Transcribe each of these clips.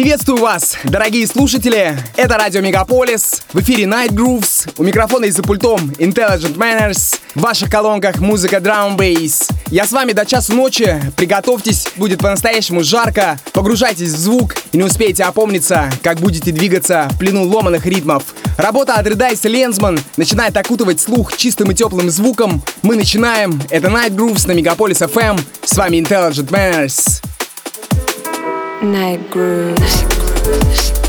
Приветствую вас, дорогие слушатели! Это Радио Мегаполис, в эфире Night Grooves, у микрофона и за пультом Intelligent Manners, в ваших колонках музыка Drum Bass. Я с вами до часу ночи, приготовьтесь, будет по-настоящему жарко, погружайтесь в звук и не успеете опомниться, как будете двигаться в плену ломаных ритмов. Работа от Reddice Лензман начинает окутывать слух чистым и теплым звуком. Мы начинаем, это Night Grooves на Мегаполис FM, с вами Intelligent Manners. Night grooves.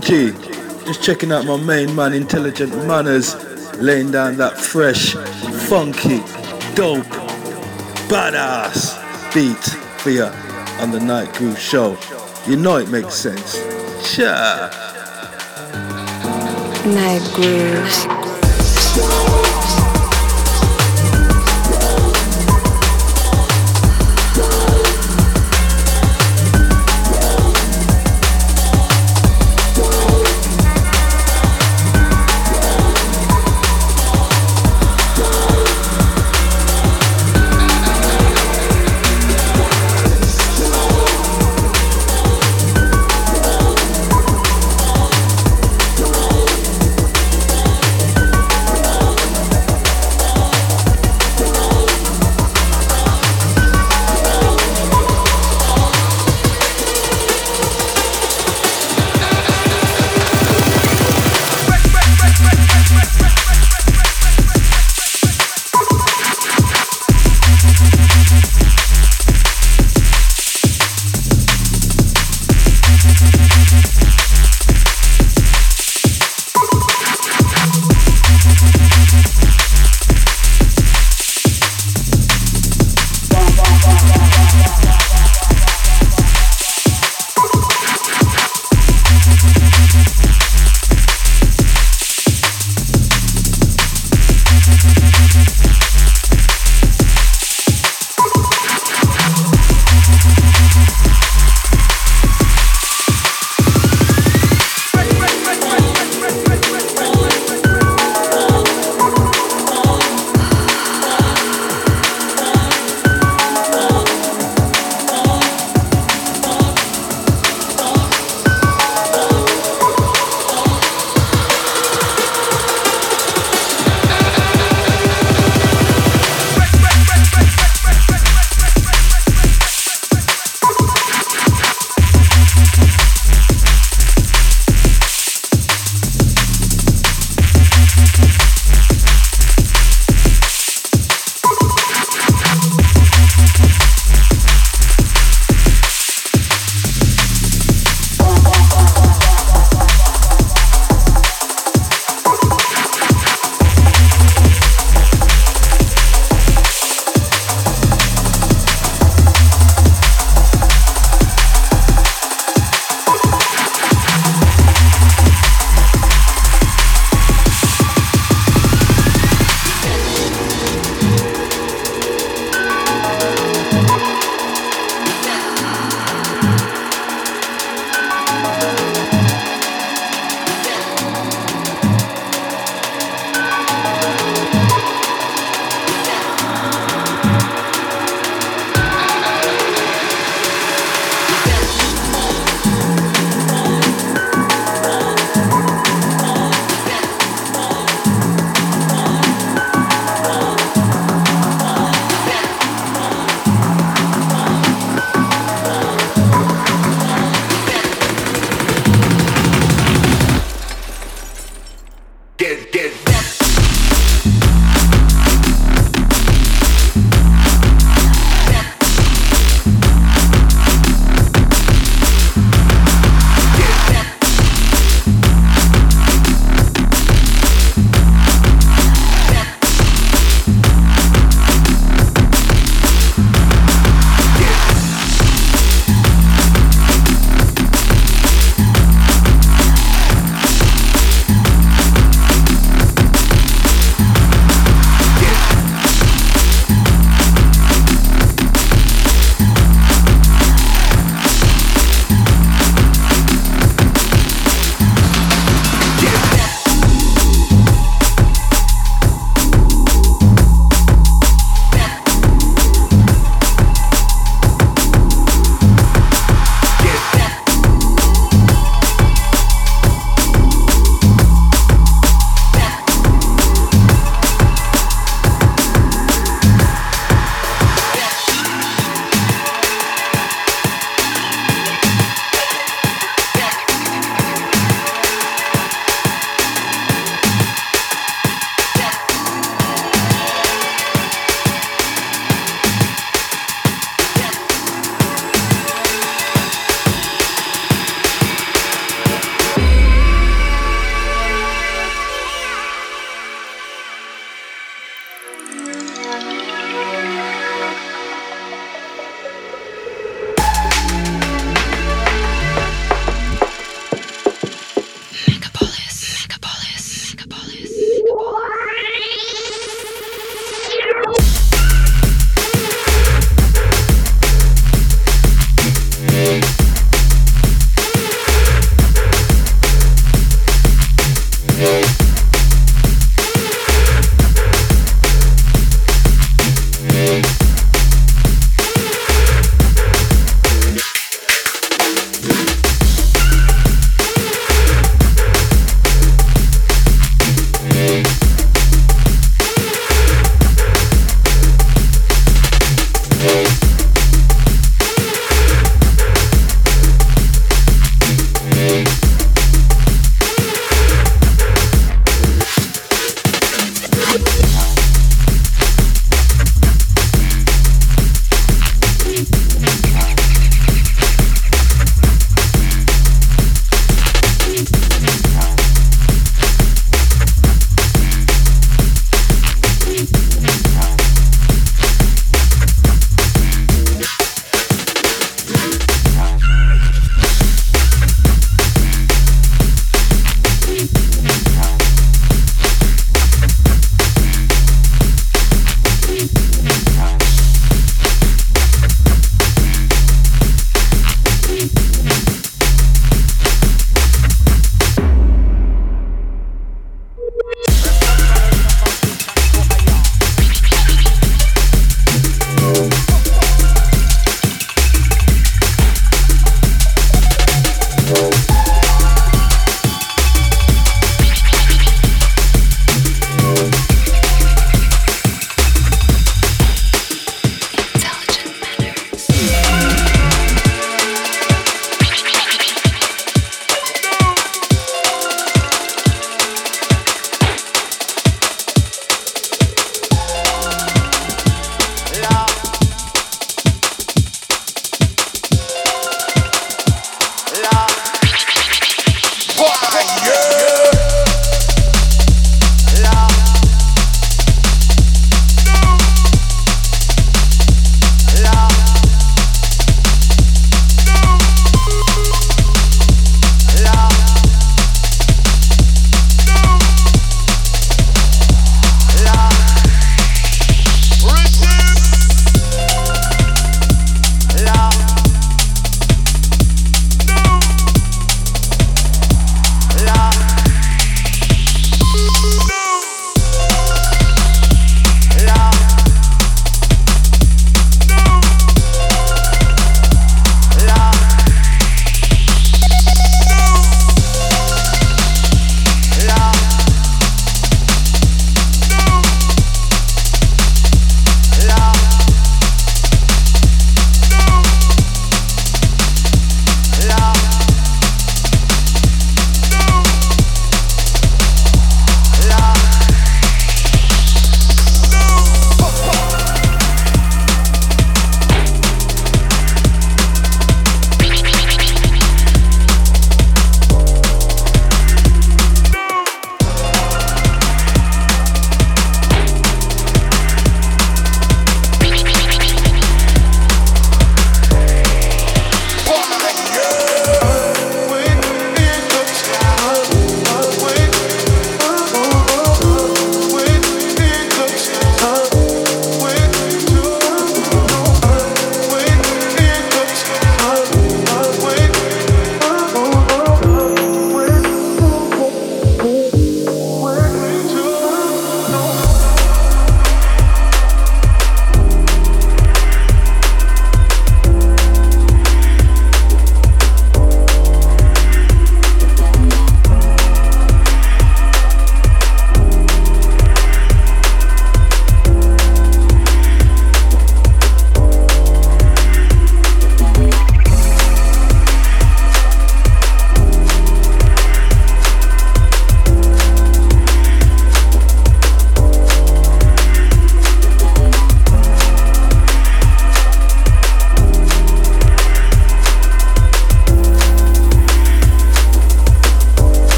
G. Just checking out my main man, Intelligent Manners, laying down that fresh, funky, dope, badass beat for you on the Night Groove Show. You know it makes sense. Sure. Night Grooves.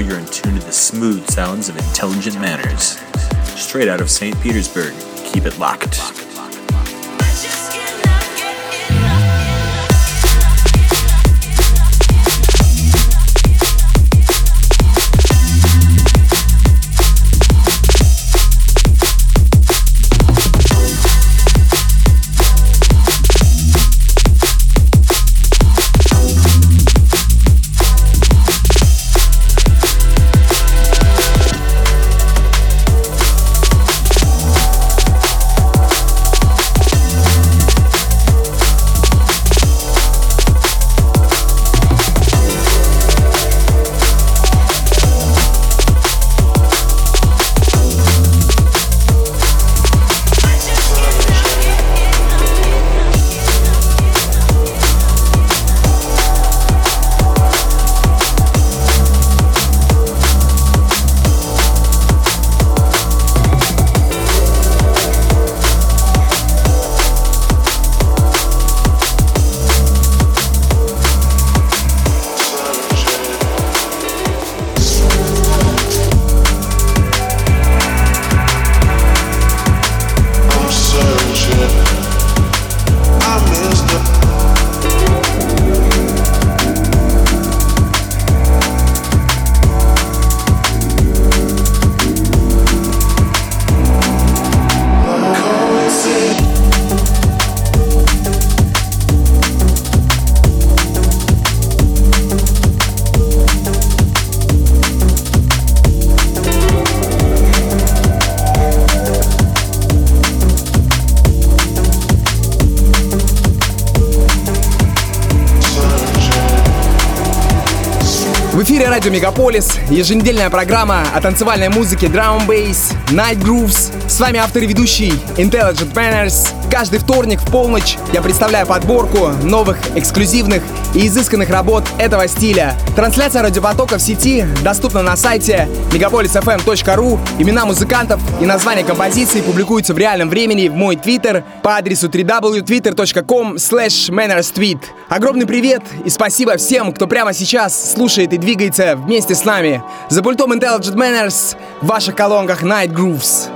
You're in tune to the smooth sounds of intelligent manners. Straight out of St. Petersburg. Keep it locked. Радио Мегаполис, еженедельная программа о танцевальной музыке Drum Bass, Night Grooves. С вами автор и ведущий Intelligent Manners. Каждый вторник в полночь я представляю подборку новых, эксклюзивных и изысканных работ этого стиля. Трансляция радиопотока в сети доступна на сайте megapolisfm.ru. Имена музыкантов и названия композиций публикуются в реальном времени в мой твиттер по адресу www.twitter.com mannerstweet. Огромный привет и спасибо всем, кто прямо сейчас слушает и двигается вместе с нами. За пультом Intelligent Manners в ваших колонках Night Grooves.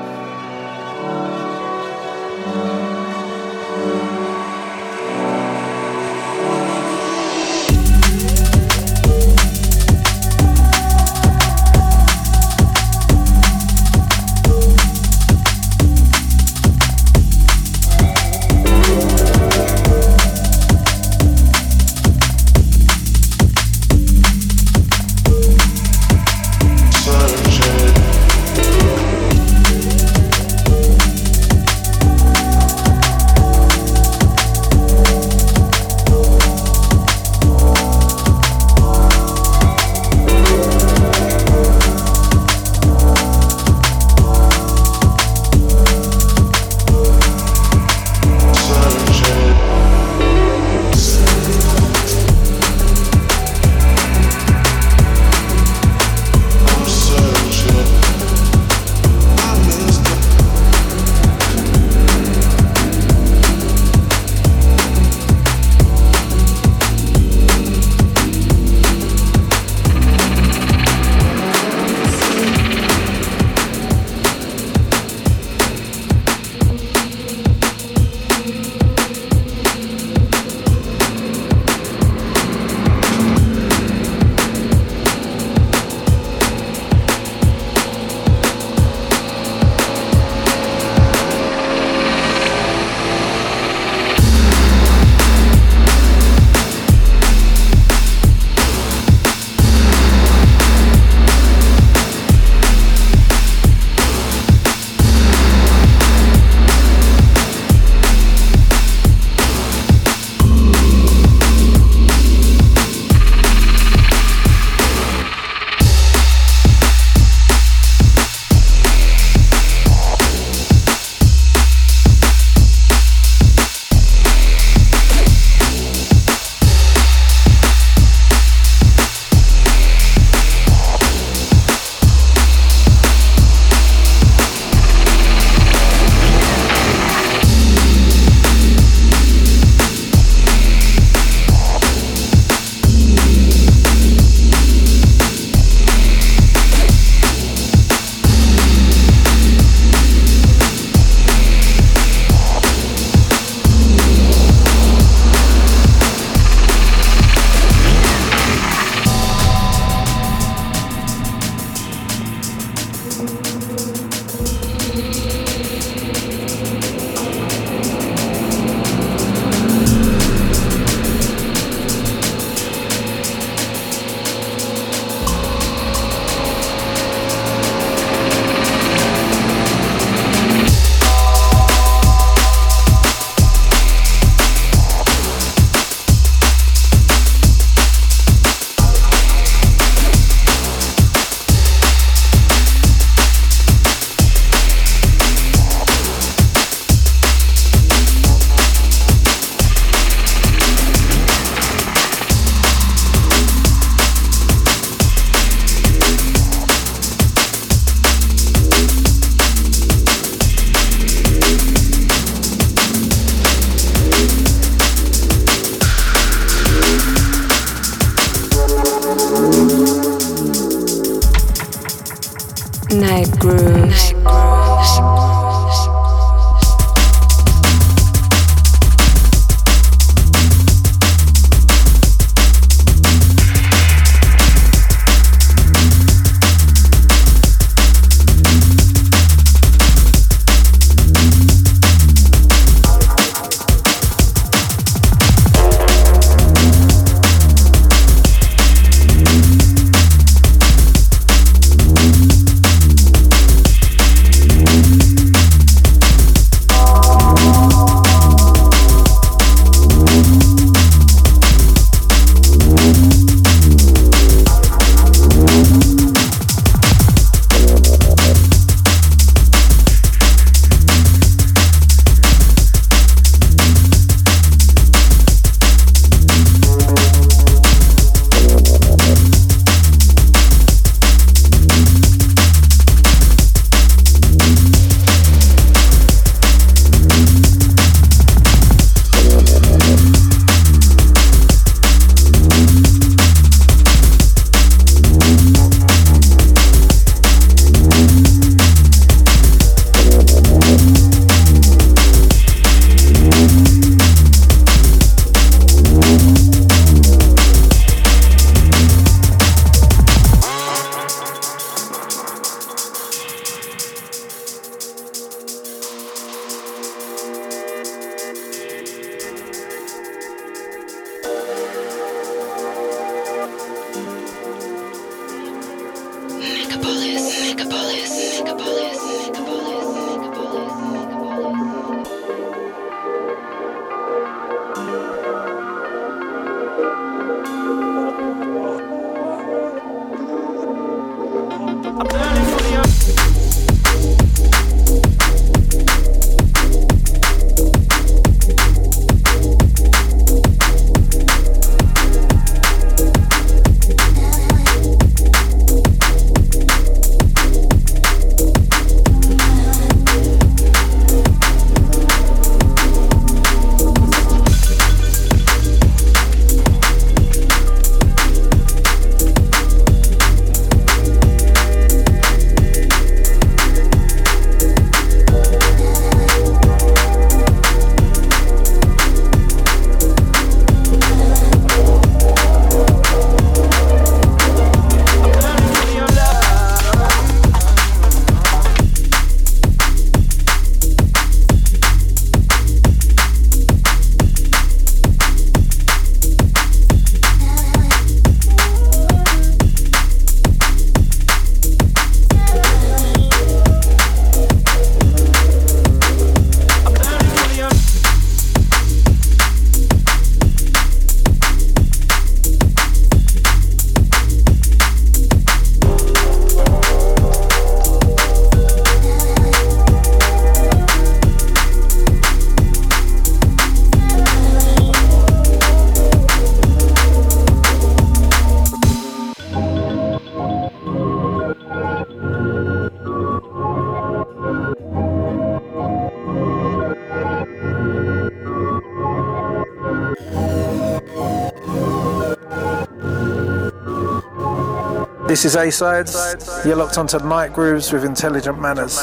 This is A-Sides. You're locked onto Night Grooves with Intelligent Manners.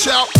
shout.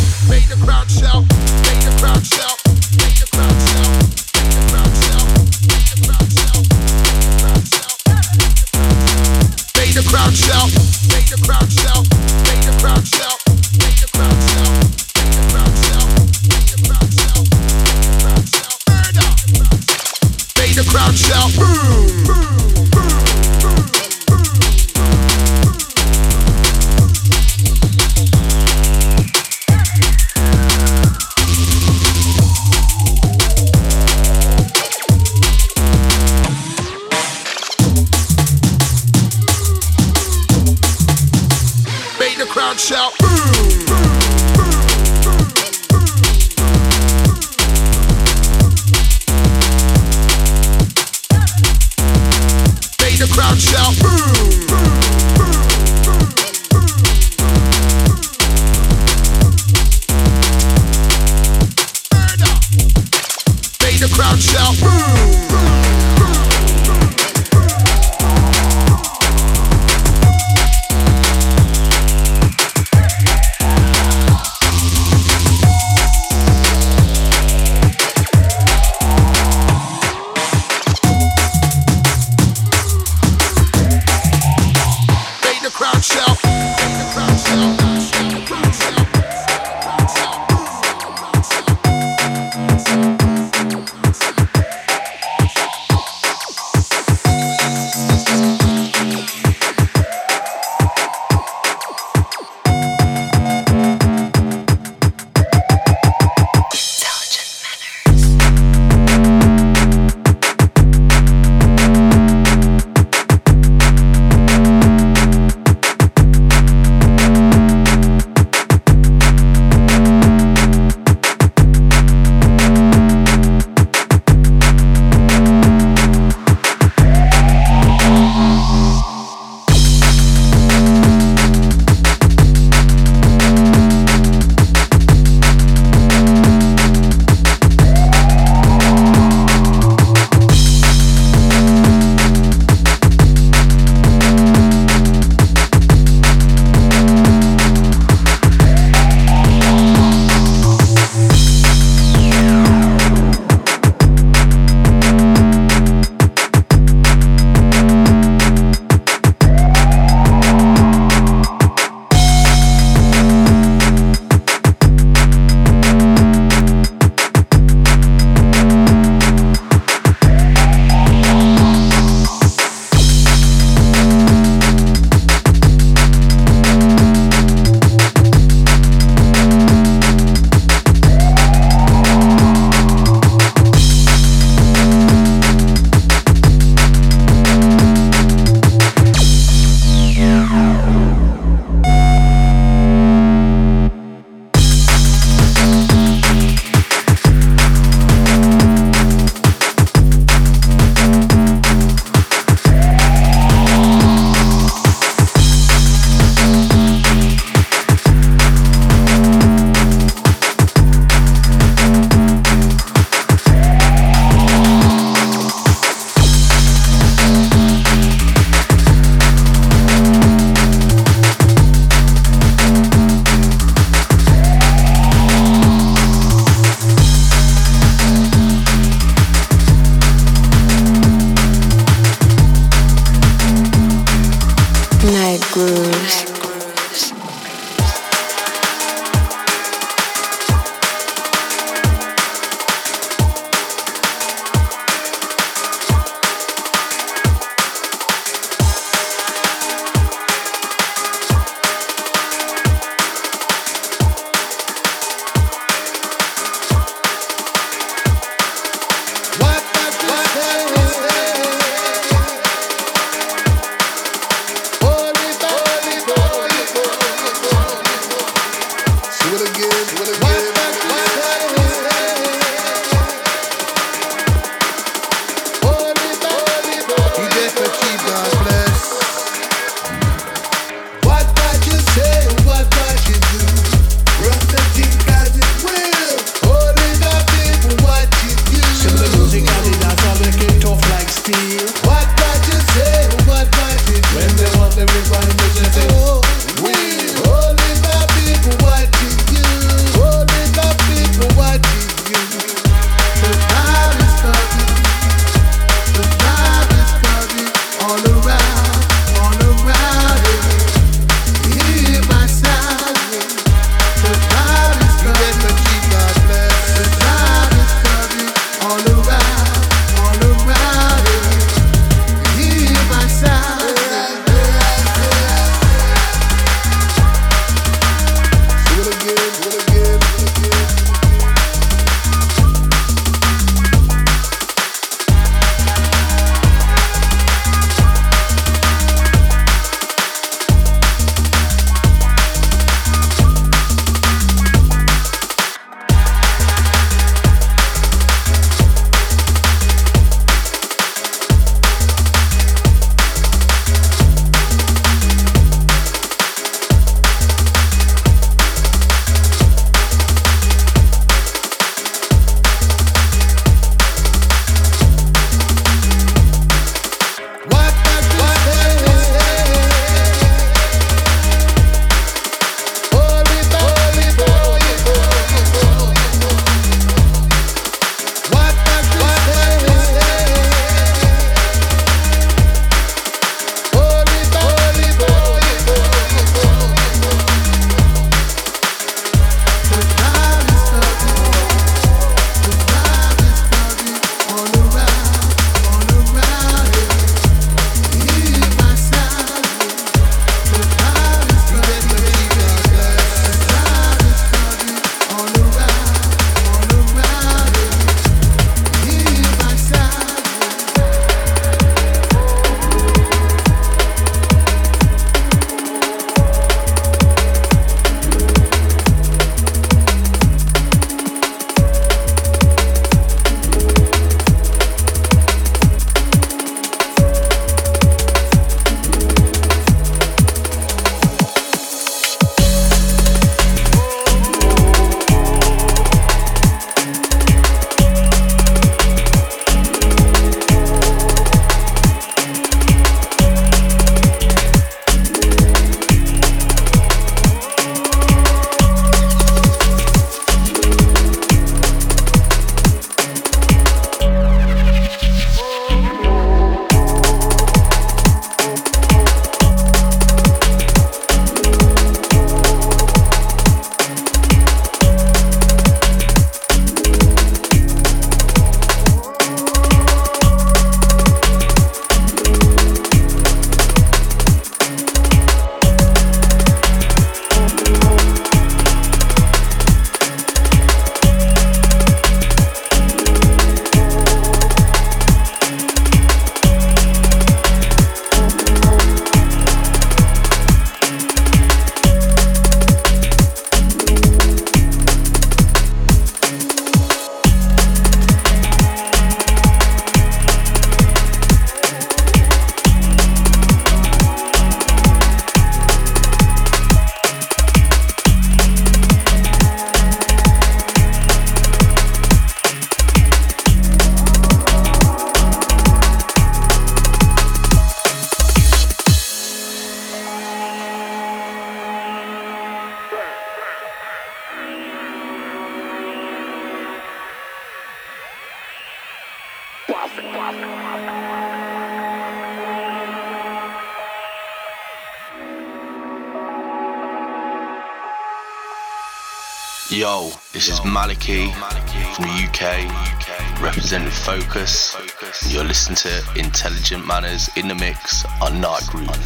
You're to Intelligent Manners in the Mix on Night Grooves.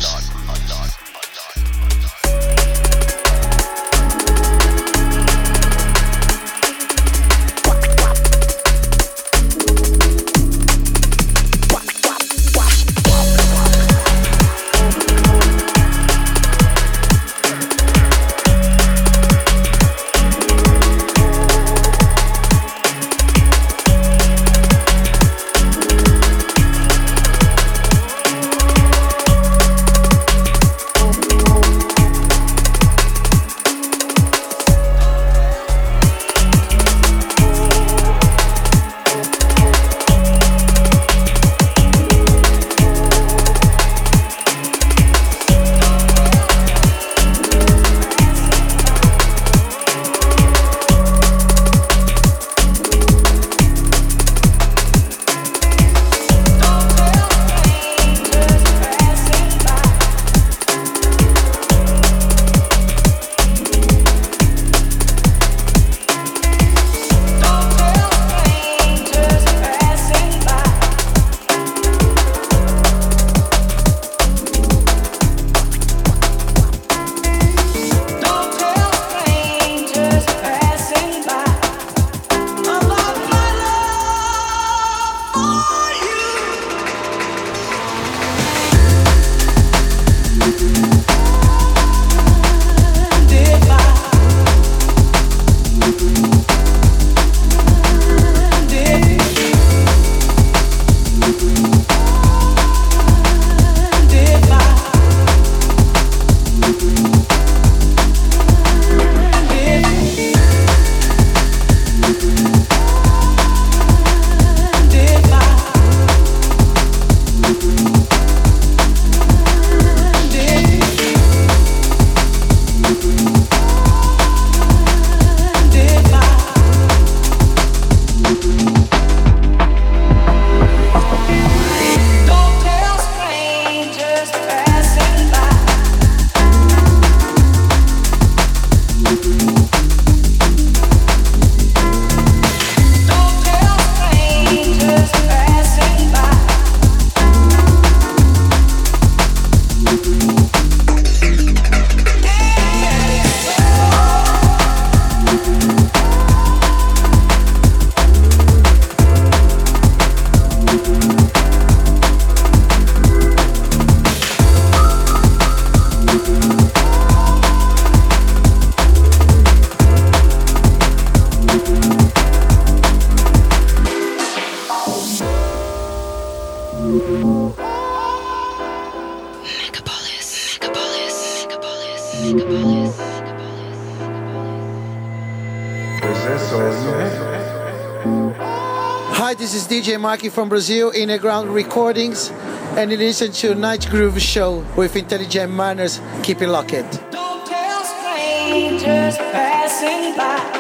Maki from Brazil, Inner Ground Recordings, and listen to Night Groove Show with Intelligent Manners. Keep it locked. Don't tell strangers passing by.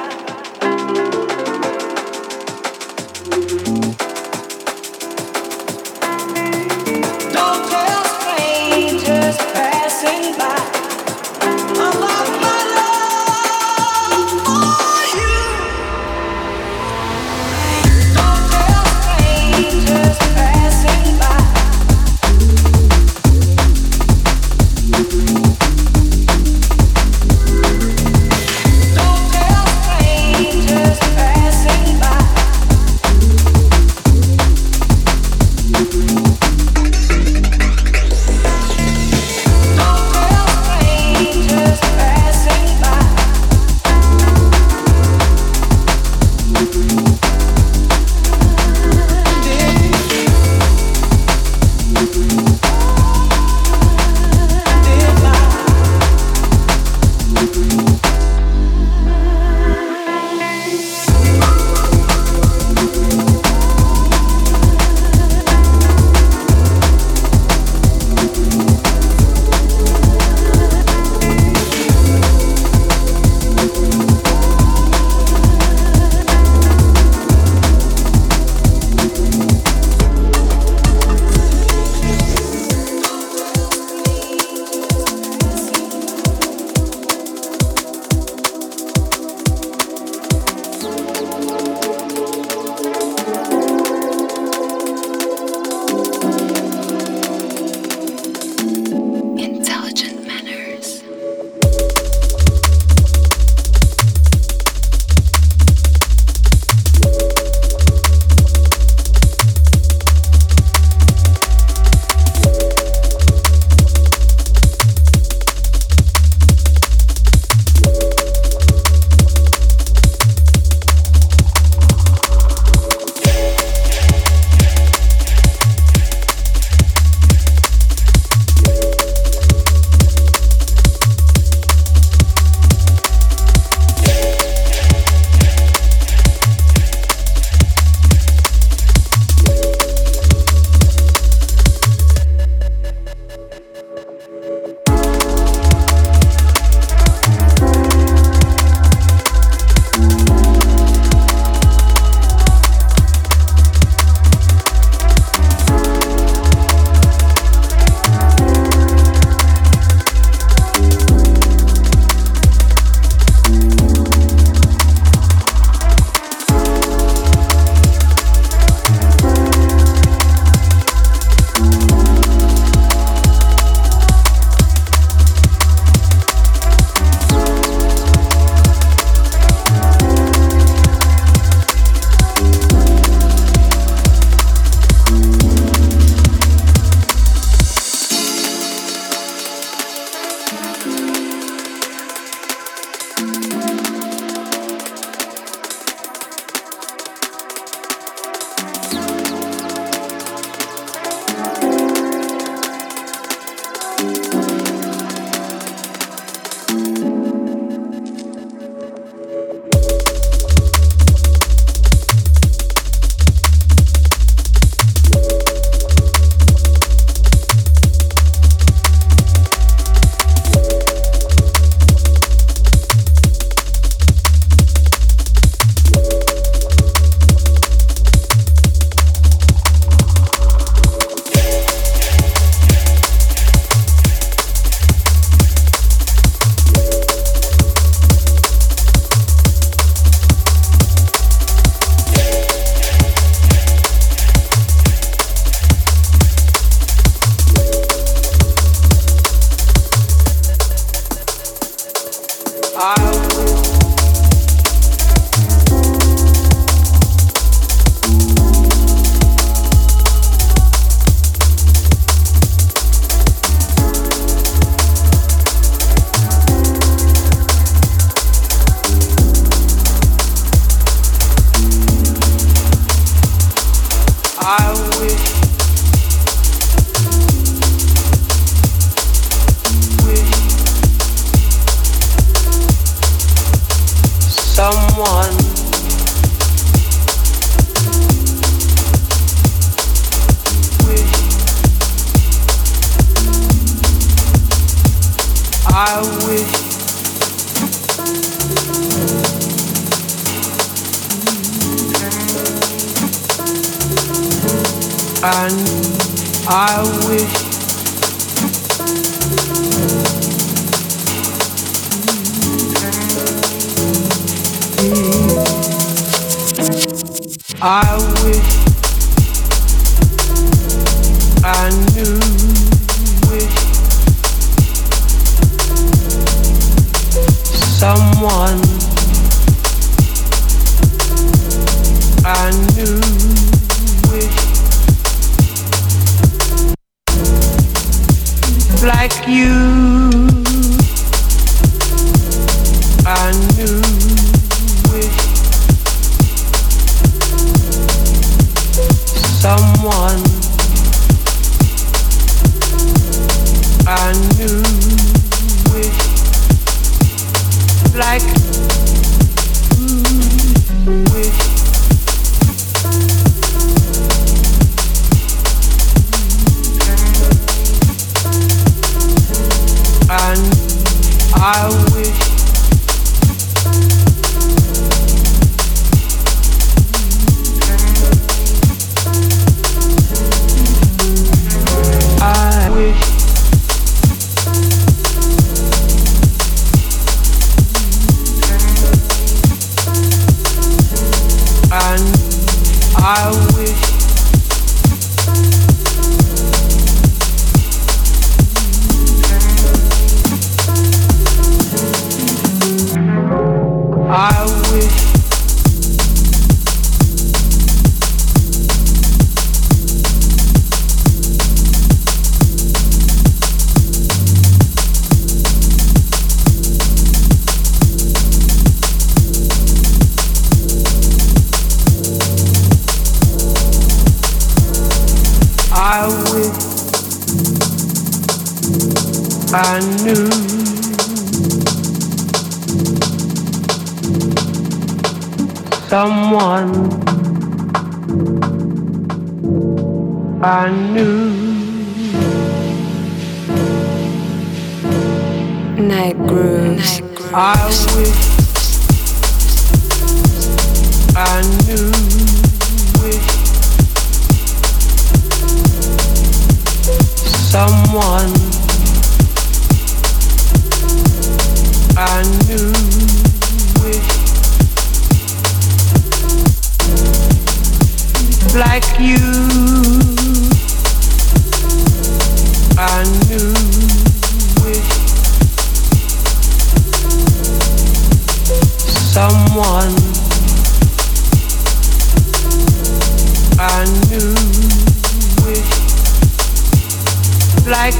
like.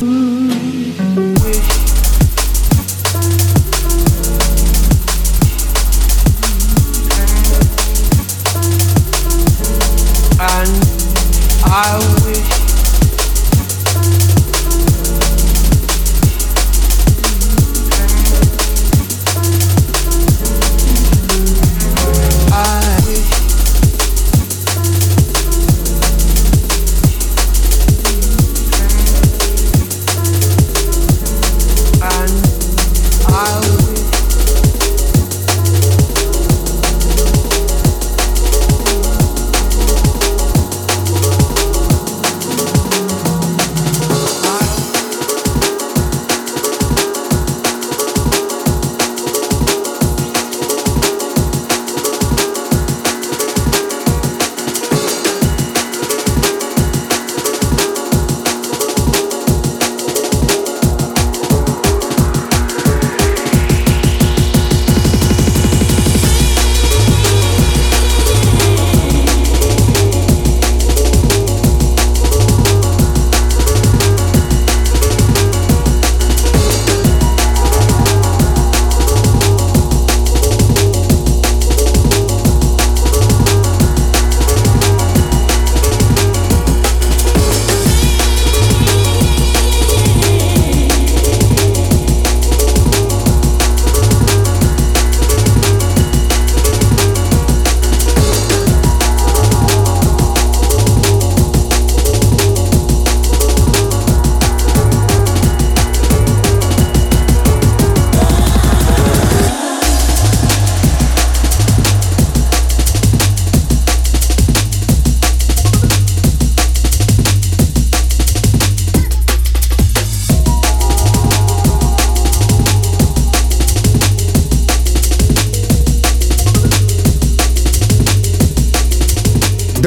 Mm.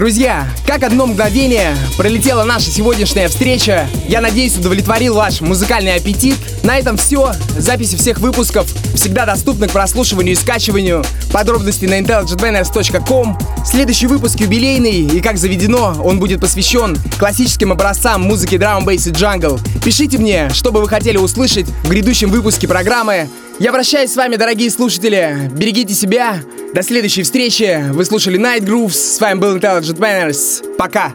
Друзья, как одно мгновение пролетела наша сегодняшняя встреча. Я надеюсь, удовлетворил ваш музыкальный аппетит. На этом все. Записи всех выпусков всегда доступны к прослушиванию и скачиванию. Подробности на intelligentmanners.com. Следующий выпуск юбилейный, и как заведено, он будет посвящен классическим образцам музыки драм, бейс и джангл. Пишите мне, что бы вы хотели услышать в грядущем выпуске программы. Я прощаюсь с вами, дорогие слушатели. Берегите себя. До следующей встречи. Вы слушали Night Grooves. С вами был Intelligent Manners. Пока.